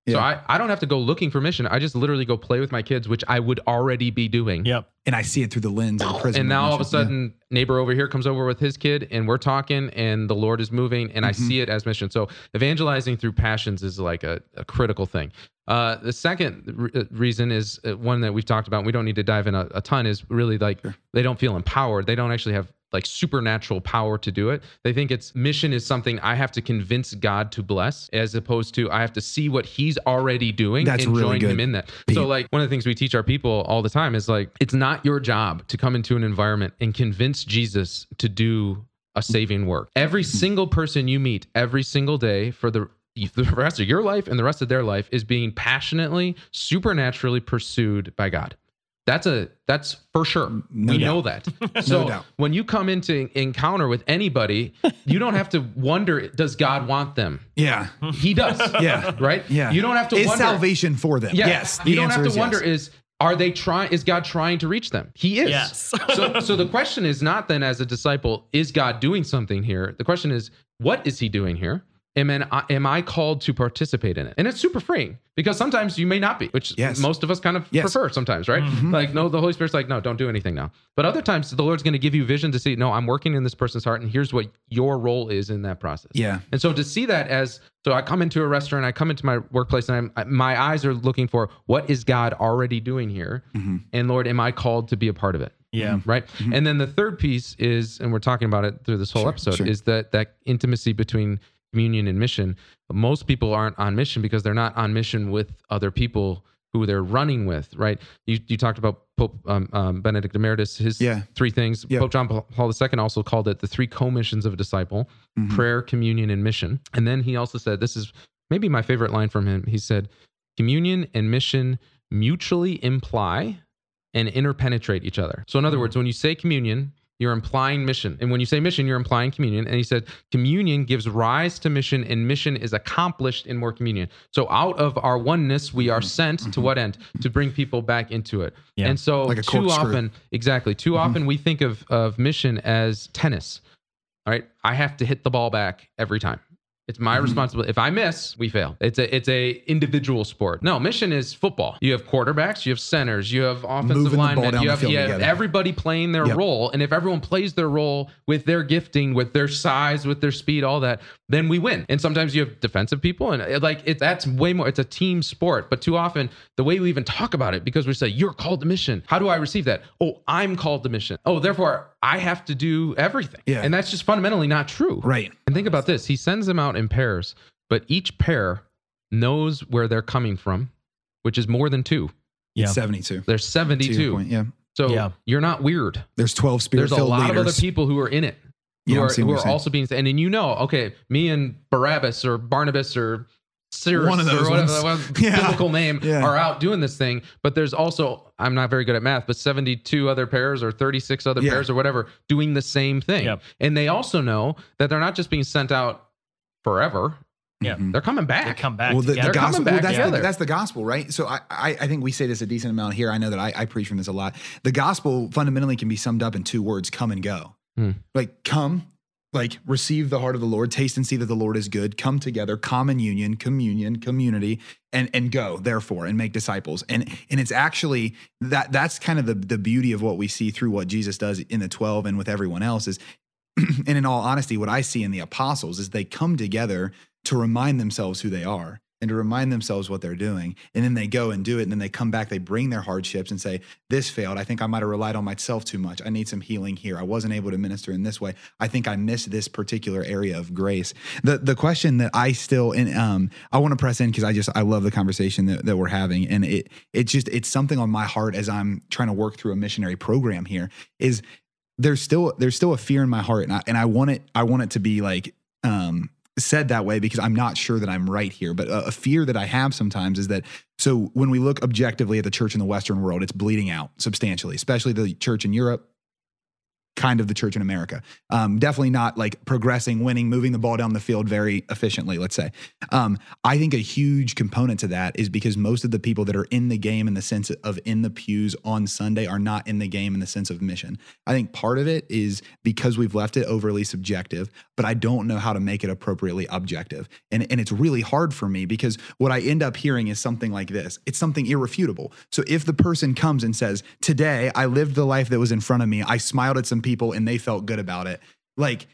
So I, I don't have to go looking for mission. I just literally go play with my kids, which I would already be doing. Yep. And I see it through the lens of the prison. And now all of a mission. Yeah. sudden, neighbor over here comes over with his kid, and we're talking, and the Lord is moving, and I Mm-hmm. see it as mission. So evangelizing through passions is like a, a critical thing. Uh, the second re- uh, reason is uh, one that we've talked about. and We don't need to dive in a, a ton. Is really like they don't feel empowered. They don't actually have like supernatural power to do it. They think it's mission is something I have to convince God to bless, as opposed to I have to see what He's already doing That's and really join Him in that. Pete. So like one of the things we teach our people all the time is like it's not your job to come into an environment and convince Jesus to do a saving work. Every single person you meet every single day for the the rest of your life and the rest of their life is being passionately supernaturally pursued by God. That's a that's for sure. No we doubt. know that. So doubt. when you come into encounter with anybody, you don't have to wonder does God want them? Yeah. He does. Yeah. Right? Yeah. You don't have to Is wonder salvation for them? Yes. Yes. The you don't have to is wonder yes. is are they trying is God trying to reach them? He is. Yes. so so the question is not then as a disciple, is God doing something here? The question is, what is he doing here? Am I, uh, am I called to participate in it? And it's super freeing because sometimes you may not be, which Yes. most of us kind of Yes. prefer sometimes, right? Mm-hmm. Like, no, the Holy Spirit's like, no, don't do anything now. But other times the Lord's going to give you vision to see, no, I'm working in this person's heart, and here's what your role is in that process. Yeah. And so to see that as so I come into a restaurant, I come into my workplace, and I'm I- my eyes are looking for what is God already doing here, Mm-hmm. and Lord, am I called to be a part of it? Yeah. Mm-hmm. Right. Mm-hmm. And then the third piece is, and we're talking about it through this whole Sure, episode, sure. is that that intimacy between communion and mission. But Most people aren't on mission because they're not on mission with other people who they're running with, right? You, you talked about Pope um, um, Benedict Emeritus, his Yeah. three things. Pope John Paul II also called it the three commissions of a disciple Mhm. prayer, communion, and mission. And then he also said, this is maybe my favorite line from him. He said, communion and mission mutually imply and interpenetrate each other. So, in other words, when you say communion, you're implying mission. And when you say mission, you're implying communion. And he said, communion gives rise to mission, and mission is accomplished in more communion. So, out of our oneness, we are mm-hmm. sent to mm-hmm. what end? To bring people back into it. Yeah. And so, Like too often, exactly, too mm-hmm. often we think of, of mission as tennis. All right. I have to hit the ball back every time. It's my Mm-hmm. responsibility. If I miss, we fail. It's a it's a individual sport. No, mission is football. You have quarterbacks, you have centers, you have offensive linemen, you have, you have everybody playing their Yep. role. And if everyone plays their role with their gifting, with their size, with their speed, all that, then we win. And sometimes you have defensive people, and it, like it, that's way more. It's a team sport. But too often, the way we even talk about it, because we say you're called to mission. How do I receive that? Oh, I'm called to mission. Oh, therefore I have to do everything. Yeah. And that's just fundamentally not true. Right. And think about this. He sends them out in pairs, but each pair knows where they're coming from, which is more than two. Yeah. 72. There's 72. point, yeah. So Yeah. you're not weird. There's 12 spirit There's a lot leaders. of other people who are in it. Who Yeah, I'm are, seeing who are you're also being and then you know, okay, me and Barabbas or Barnabas or Cyrus One of those or whatever ones. the Yeah. biblical name Yeah. are out doing this thing. But there's also I'm not very good at math, but 72 other pairs or 36 other Yeah. pairs or whatever doing the same thing. Yep. And they also know that they're not just being sent out forever. Yeah. Mhm. They're coming back. They come back well, the, the together. coming gospel, back well, that's, the, that's the gospel, right? So I, I, I think we say this a decent amount here. I know that I, I preach from this a lot. The gospel fundamentally can be summed up in two words: come and go. Hmm. Like come, like receive the heart of the Lord, taste and see that the Lord is good. Come together, common union, communion, community, and and go. Therefore, and make disciples. And and it's actually that that's kind of the the beauty of what we see through what Jesus does in the twelve and with everyone else is. and in all honesty, what I see in the apostles is they come together to remind themselves who they are. and to remind themselves what they're doing. And then they go and do it. And then they come back, they bring their hardships and say, This failed. I think I might have relied on myself too much. I need some healing here. I wasn't able to minister in this way. I think I missed this particular area of grace. The the question that I still and um I want to press in because I just I love the conversation that, that we're having. And it it's just it's something on my heart as I'm trying to work through a missionary program here is there's still there's still a fear in my heart and I, and I want it I want it to be like um said that way because I'm not sure that I'm right here. But a, a, fear that I have sometimes is that so when we look objectively at the church in the Western world, it's bleeding out substantially, especially the church in Europe, kind of the church in America. Um, definitely not like progressing, winning, moving the ball down the field very efficiently, let's say. Um, I think a huge component to that is because most of the people that are in the game in the sense of in the pews on Sunday are not in the game in the sense of mission. I think part of it is because we've left it overly subjective, but I don't know how to make it appropriately objective. And, and it's really hard for me because what I end up hearing is something like this it's something irrefutable. So if the person comes and says, Today I lived the life that was in front of me, I smiled at some people and they felt good about it. Like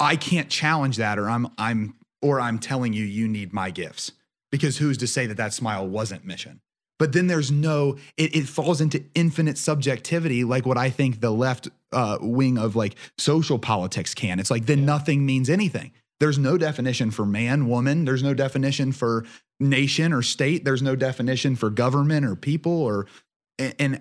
I can't challenge that or I'm I'm or I'm telling you you need my gifts. Because who's to say that that smile wasn't mission? But then there's no, it, it falls into infinite subjectivity, like what I think the left uh, wing of like social politics can. It's like then yeah. nothing means anything. There's no definition for man, woman. There's no definition for nation or state. There's no definition for government or people or, and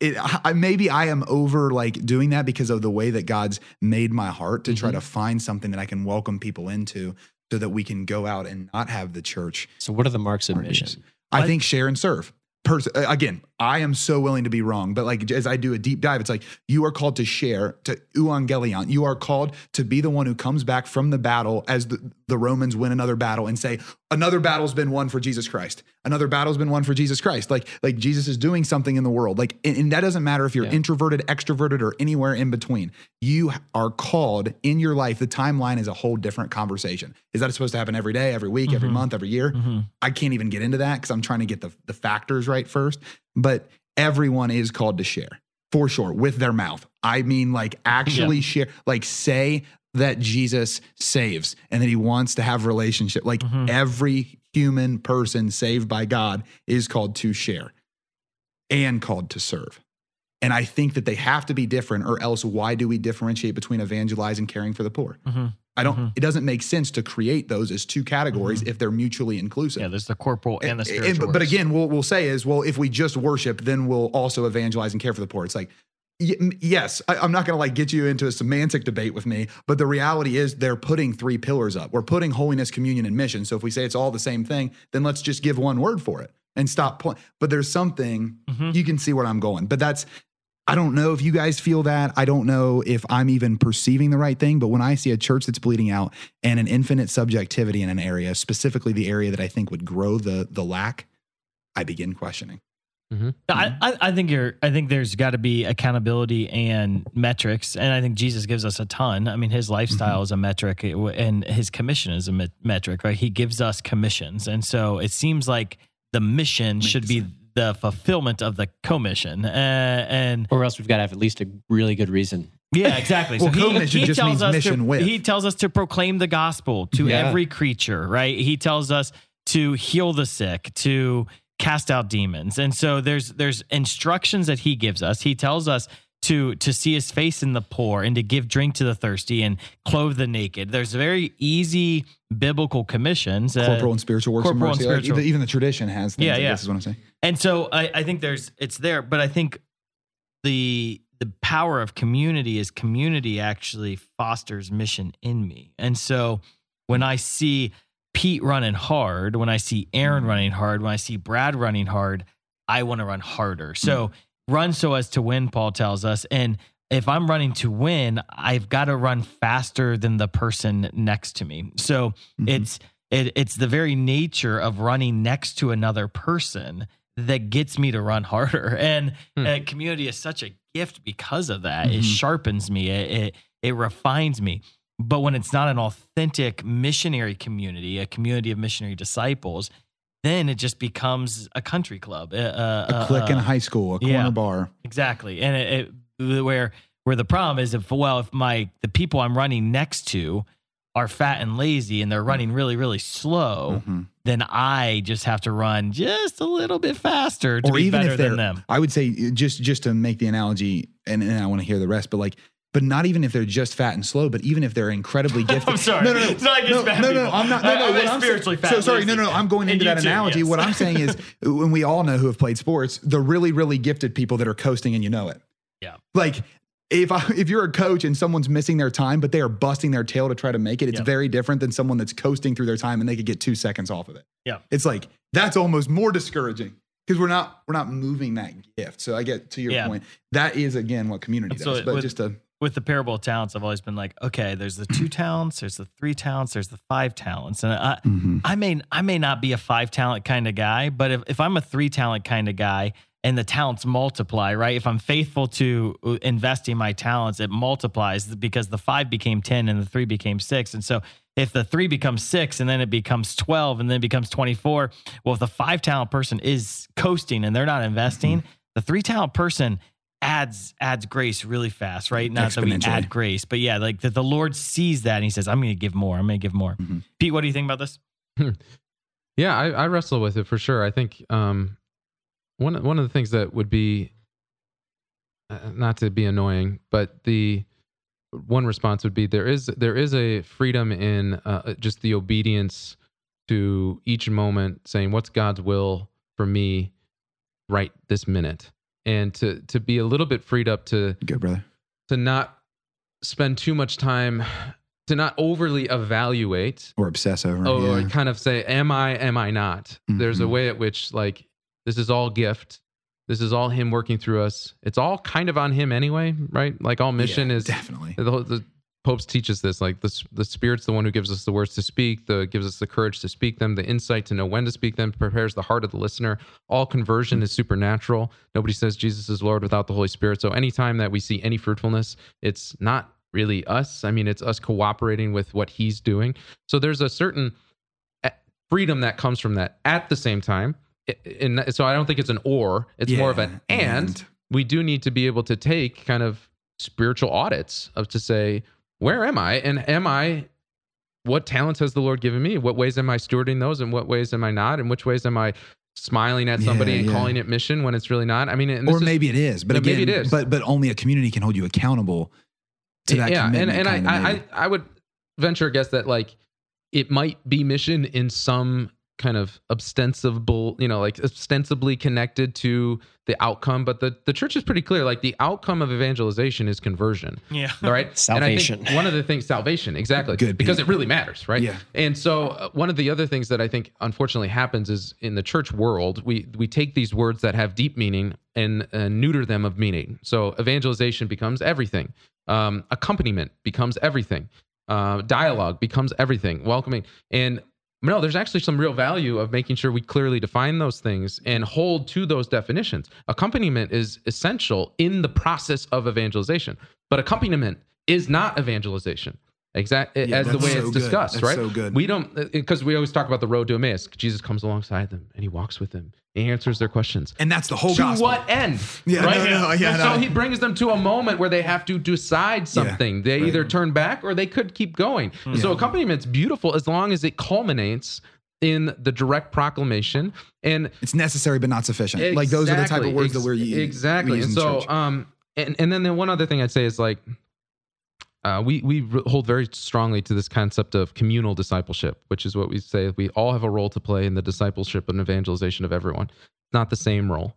it, I, maybe I am over like doing that because of the way that God's made my heart to mm-hmm. try to find something that I can welcome people into so that we can go out and not have the church. So, what are the marks of mission? I think share and serve. Pers- again, I am so willing to be wrong, but like as I do a deep dive, it's like you are called to share, to euangelion. You are called to be the one who comes back from the battle as the, the Romans win another battle and say, another battle's been won for Jesus Christ. Another battle's been won for Jesus Christ. Like, like Jesus is doing something in the world. Like, and, and that doesn't matter if you're yeah. introverted, extroverted, or anywhere in between. You are called in your life. The timeline is a whole different conversation. Is that supposed to happen every day, every week, mm-hmm. every month, every year? Mm-hmm. I can't even get into that because I'm trying to get the, the factors right first. But everyone is called to share for sure with their mouth. I mean, like actually yeah. share, like say that Jesus saves and that he wants to have relationship. Like mm-hmm. every human person saved by God is called to share and called to serve. And I think that they have to be different, or else why do we differentiate between evangelize and caring for the poor? Mm-hmm. I don't. Mm-hmm. It doesn't make sense to create those as two categories mm-hmm. if they're mutually inclusive. Yeah, there's the corporal and the spiritual. And, but, but, again, what we'll say is, well, if we just worship, then we'll also evangelize and care for the poor. It's like yes, I, am not going to like get you into a semantic debate with me, but the reality is they're putting three pillars up. We're putting holiness, communion, and mission. So if we say it's all the same thing, then let's just give one word for it and stop point. But there's something mm-hmm. you can see where I'm going. But that's I don't know if you guys feel that. I don't know if I'm even perceiving the right thing. But when I see a church that's bleeding out and an infinite subjectivity in an area, specifically the area that I think would grow the the lack, I begin questioning. Mm-hmm. I, I think you're. I think there's got to be accountability and metrics, and I think Jesus gives us a ton. I mean, his lifestyle mm-hmm. is a metric, and his commission is a metric, right? He gives us commissions, and so it seems like the mission Makes should be sense. the fulfillment of the commission, uh, and or else we've got to have at least a really good reason. Yeah, exactly. well, so he, he just tells us mission to, with. He tells us to proclaim the gospel to yeah. every creature, right? He tells us to heal the sick, to cast out demons. And so there's there's instructions that he gives us. He tells us to to see his face in the poor and to give drink to the thirsty and clothe the naked. There's very easy biblical commissions. Uh, corporal and spiritual works corporal and spiritual. Like, even the tradition has things yeah, like yeah. This is what I'm saying. And so I, I think there's it's there, but I think the the power of community is community actually fosters mission in me. And so when I see Pete running hard, when I see Aaron running hard, when I see Brad running hard, I want to run harder. So mm. run so as to win, Paul tells us. And if I'm running to win, I've got to run faster than the person next to me. So mm-hmm. it's it, it's the very nature of running next to another person that gets me to run harder. And mm. uh, community is such a gift because of that. Mm-hmm. It sharpens me. It, it it refines me. But when it's not an authentic missionary community, a community of missionary disciples, then it just becomes a country club, a, a, a clique in high school, a corner yeah, bar. Exactly, and it, it, where where the problem is if well, if my the people I'm running next to are fat and lazy and they're running really, really slow, Mhm. then I just have to run just a little bit faster to or be even better if they're, than them. I would say uh, just just to make the analogy, and, and I want to hear the rest, but like, but not even if they're just fat and slow, but even if they're incredibly gifted. I'm sorry. No, no, no, It's not against no, fat no, no, people. I'm not. No, I- no, I'm what I'm spiritually saying, fat So sorry, no, no, no, I'm going into that too, analogy. yes. What I'm saying is, when we all know who have played sports, the really, really gifted people that are coasting and you know it. Yeah. Like if I, if you're a coach and someone's missing their time, but they are busting their tail to try to make it, it's Yep. very different than someone that's coasting through their time and they could get two seconds off of it. Yeah. It's like that's almost more discouraging because we're not we're not moving that gift. So I get to your Yeah. point. That is again what community So does. But with- just a with the parable of talents, I've always been like, okay, there's the two talents, there's the three talents, there's the five talents, and I, Mm-hmm. I may, I may not be a five talent kind of guy, but if, if I'm a three talent kind of guy and the talents multiply, right? If I'm faithful to uh, investing my talents, it multiplies because the five became ten and the three became six, and so if the three becomes six and then it becomes 12 and then it becomes 24 well if the five talent person is coasting and they're not investing the three talent person adds adds grace really fast right? Not that we add grace but yeah like that the lord sees that and he says i'm going to give more i'm going to give more. Pete what do you think about this? Yeah, I, I wrestle with it for sure. I think um, one one of the things that would be uh, not to be annoying, but the one response would be there is there is a freedom in uh, just the obedience to each moment, saying what's God's will for me right this minute, and to to be a little bit freed up to good brother to not spend too much time to not overly evaluate or obsess over. Oh, yeah. or kind of say, "Am I? Am I not?" There's a Mhm. way at which, like, this is all gift. This is all Him working through us. It's all kind of on Him anyway, right? Like, all mission Yeah, is definitely. The, the Popes teach us this. Like, the the Spirit's the one who gives us the words to speak, the gives us the courage to speak them, the insight to know when to speak them, prepares the heart of the listener. All conversion is supernatural. Nobody says Jesus is Lord without the Holy Spirit. So, anytime that we see any fruitfulness, it's not really us. I mean, it's us cooperating with what He's doing. So, there's a certain eh, freedom that comes from that. At the same time, and so I don't think it's an or. It's more of Yeah, an and. We do need to be able to take kind of spiritual audits of to say, where am I, and am I? What talents has the Lord given me? What ways am I stewarding those, and what ways am I not? And which ways am I smiling at somebody Yeah, and yeah. calling it mission when it's really not? I mean, and or is- maybe it is, but again, maybe it is. But but only a community can hold you accountable to that. yeah and, commitment and I, I. I I would venture a guess that like it might be mission in some kind of ostensible you know like ostensibly connected to the outcome but the the church is pretty clear like the outcome of evangelization is conversion Yeah. all right Salvation. and I think one of the things salvation exactly Good, because Pete. it really matters right Yeah. and so uh, one of the other things that I think unfortunately happens is in the church world, we we take these words that have deep meaning and uh, neuter them of meaning. So evangelization becomes everything. Um, accompaniment becomes everything. Uh, dialogue becomes everything. Welcoming and no, there's actually some real value of making sure we clearly define those things and hold to those definitions. Accompaniment is essential in the process of evangelization, but accompaniment is not evangelization. Exact Yeah, as the way so it's discussed, right? so good. We don't because we always talk about the road to Emmaus. Jesus comes alongside them and he walks with them. He answers their questions. and that's the whole to gospel. what end? Yeah, right? no, no, yeah, so he brings them to a moment where they have to decide something. they right. either turn back or they could keep going. Hmm. So accompaniment is beautiful as long as it culminates in the direct proclamation and It's necessary but not sufficient. Like those are the type of Exactly. words that we're using exactly. And so, church. um, and and then the one other thing I'd say is like, uh, we we hold very strongly to this concept of communal discipleship, which is what we say we all have a role to play in the discipleship and evangelization of everyone. Not the same role,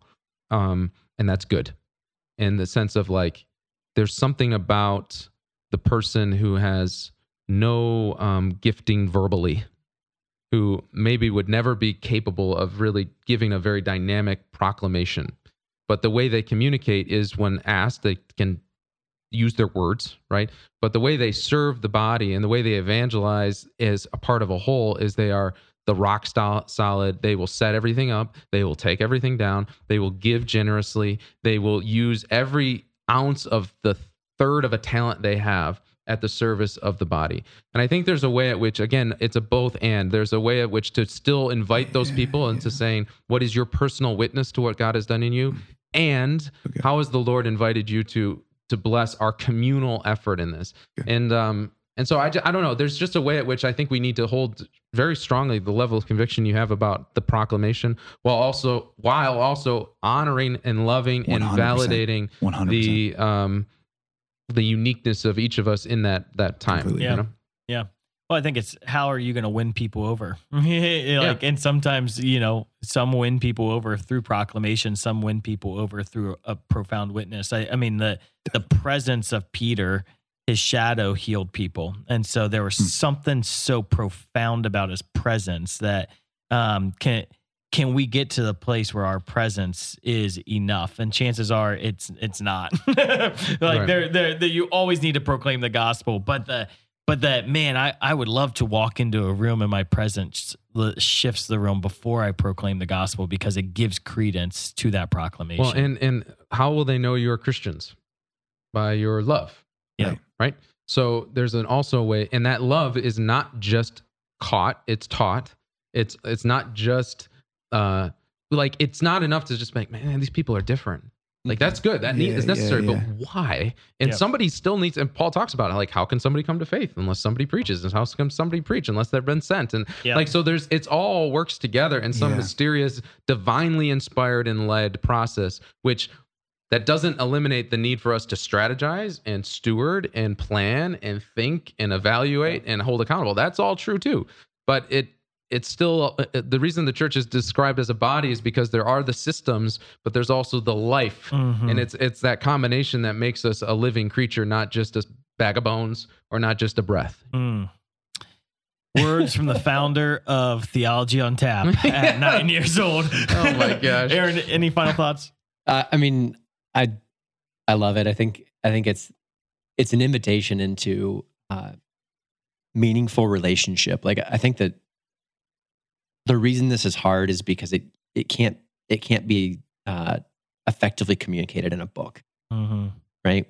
um, and that's good. In the sense of like, there's something about the person who has no um, gifting verbally who maybe would never be capable of really giving a very dynamic proclamation. But the way they communicate is when asked, they can use their words, right? But the way they serve the body and the way they evangelize as a part of a whole is they are the rock style solid. They will set everything up, they will take everything down, they will give generously, they will use every ounce of the third of a talent they have at the service of the body. And I think there's a way at which, again, it's a both and. There's a way at which to still invite those people into saying, what is your personal witness to what God has done in you? Mm. And how has the Lord invited you to to bless our communal effort in this? And um And so I, I don't know. There's just a way at which I think we need to hold very strongly the level of conviction you have about the proclamation, while also while also honoring and loving and 100%. validating 100%. the um the uniqueness of each of us in that that time. Completely. You Yeah. know? Yeah. Well, I think it's how are you going to win people over? like, and sometimes you know, some win people over through proclamation, some win people over through a profound witness. I, I mean, the the presence of Peter, his shadow healed people, and so there was something so profound about his presence that um, can can we get to the place where our presence is enough? And chances are, it's it's not. like Right. there, there, there, you always need to proclaim the gospel, but the but that man, I, I would love to walk into a room and my presence shifts the room before I proclaim the gospel because it gives credence to that proclamation. Well, and and how will they know you're Christians? By your love. Yeah. Right. right? So there's an also way, and that love is not just caught, it's taught. It's it's not just uh like it's not enough to just make, man, these people are different. Like that's good. That need Yeah, is necessary, yeah. but why? And Yep. somebody still needs. And Paul talks about it. Like, how can somebody come to faith unless somebody preaches? And how can somebody preach unless they've been sent? And Yep. like, so there's it's all works together in some Yeah. mysterious, divinely inspired and led process, which that doesn't eliminate the need for us to strategize and steward and plan and think and evaluate and hold accountable. That's all true too. But it it's still uh, uh, the reason the church is described as a body is because there are the systems, but there's also the life, Mhm. and it's it's that combination that makes us a living creature, not just a bag of bones or not just a breath. Mm. Words from the founder of Theology on Tap at nine years old. Oh my gosh. Aaron, any final thoughts? Uh, I mean, I I love it. I think I think it's it's an invitation into uh, meaningful relationship. Like I think that the reason this is hard is because it it can't it can't be uh, effectively communicated in a book, Mm-hmm. right?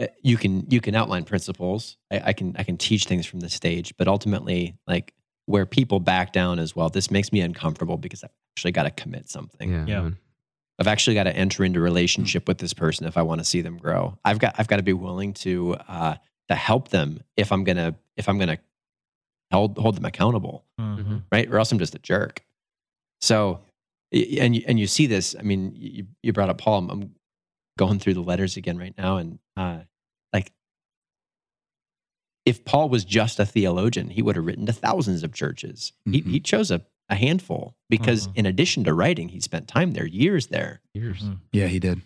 Uh, You can you can outline principles. I, I can I can teach things from the stage, but ultimately, like where people back down as well, this makes me uncomfortable because I've actually got to commit something. Yeah. Yeah. man. I've actually got to enter into relationship with this person if I want to see them grow. I've got I've got to be willing to uh, to help them if I'm gonna if I'm gonna hold hold them accountable, Mm-hmm. right? Or else I'm just a jerk. So, and you, and you see this. I mean, you, you brought up Paul. I'm, I'm going through the letters again right now, and uh, like, if Paul was just a theologian, he would have written to thousands of churches. He, Mhm. he chose a, a handful because, in addition to writing, he spent time there, years there Years. Mhm. Yeah, he did.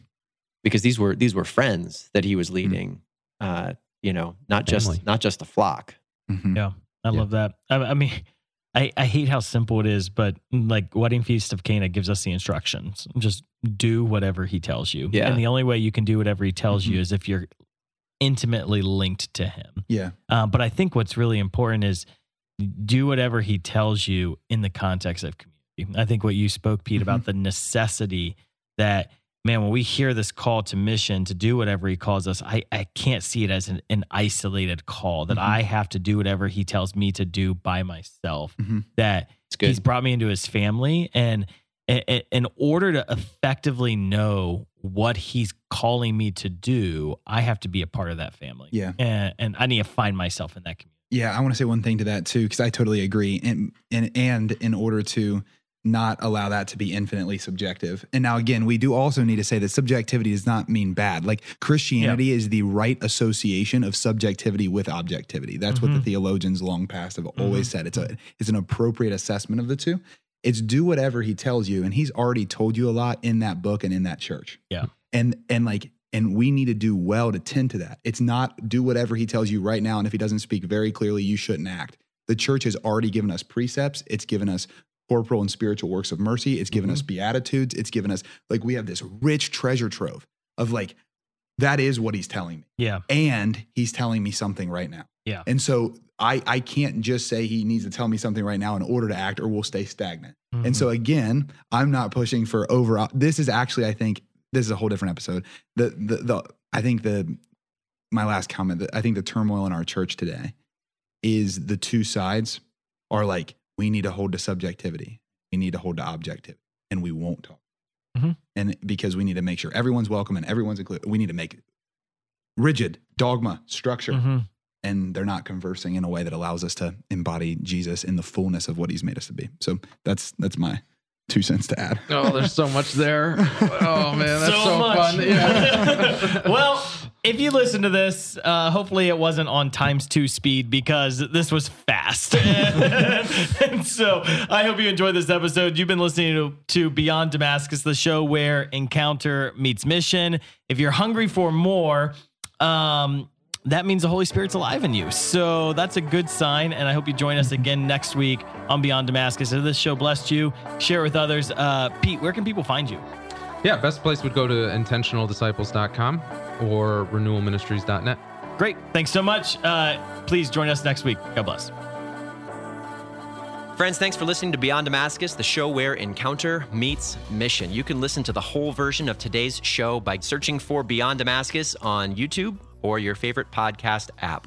because these were these were friends that he was leading. Uh, you know, not Family. just not just a flock. Mhm. Yeah, I Yeah. love that. I, I mean, I, I hate how simple it is, but mm, like Wedding Feast of Cana gives us the instructions. Just do whatever he tells you. Yeah. And the only way you can do whatever he tells you mm-hmm. is if you're intimately linked to him. Yeah. Um, but I think what's really important is do whatever he tells you in the context of community. I think what you spoke, Pete, about mm-hmm. the necessity that, man, when we hear this call to mission to do whatever he calls us, I, I can't see it as an, an isolated call that Mhm. I have to do whatever he tells me to do by myself. Mhm. That good. he's brought me into his family. And i- in order to effectively know what he's calling me to do, I have to be a part of that family. Yeah. And, and I need to find myself in that community. Yeah, I want to say one thing to that too, because I totally agree. And and and in order to not allow that to be infinitely subjective. And now again, we do also need to say that subjectivity does not mean bad. Like Christianity is the right association of subjectivity with objectivity. That's what the Mhm. theologians long past have always said. It's a it's an appropriate assessment of the two. It's do whatever he tells you, and he's already told you a lot in that book and in that church. Yeah. And and like and we need to do well to tend to that. It's not do whatever he tells you right now. And if he doesn't speak very clearly, you shouldn't act. The church has already given us precepts. It's given us corporal and spiritual works of mercy. It's given us mm-hmm. beatitudes. It's given us like we have this rich treasure trove of like that is what he's telling me. Yeah. And he's telling me something right now. Yeah. And so I I can't just say he needs to tell me something right now in order to act or we'll stay stagnant. And so mm-hmm. again, I'm not pushing for over this is actually I think this is a whole different episode. The the the I think the my last comment that I think the turmoil in our church today is the two sides are like we need to hold to subjectivity. We need to hold to objectivity and we won't talk. Mhm. And because we need to make sure everyone's welcome and everyone's included. We need to make rigid dogma structure Mhm. and they're not conversing in a way that allows us to embody Jesus in the fullness of what he's made us to be. So that's that's my two cents to add. Oh, there's so much there. Oh man, that's so, much. fun. Yeah. well, if you listen to this, uh, hopefully it wasn't on times two speed because this was fast. and so I hope you enjoyed this episode. You've been listening to, to Beyond Damascus, the show where encounter meets mission. If you're hungry for more, um, that means the Holy Spirit's alive in you. So that's a good sign. And I hope you join us again next week on Beyond Damascus. If this show blessed you, share it with others. Uh, Pete, where can people find you? Yeah, best place would go to intentionaldisciples.com or renewalministries.net. Great. Thanks so much. Uh, please join us next week. God bless. Friends, thanks for listening to Beyond Damascus, the show where encounter meets mission. You can listen to the whole version of today's show by searching for Beyond Damascus on YouTube or your favorite podcast app.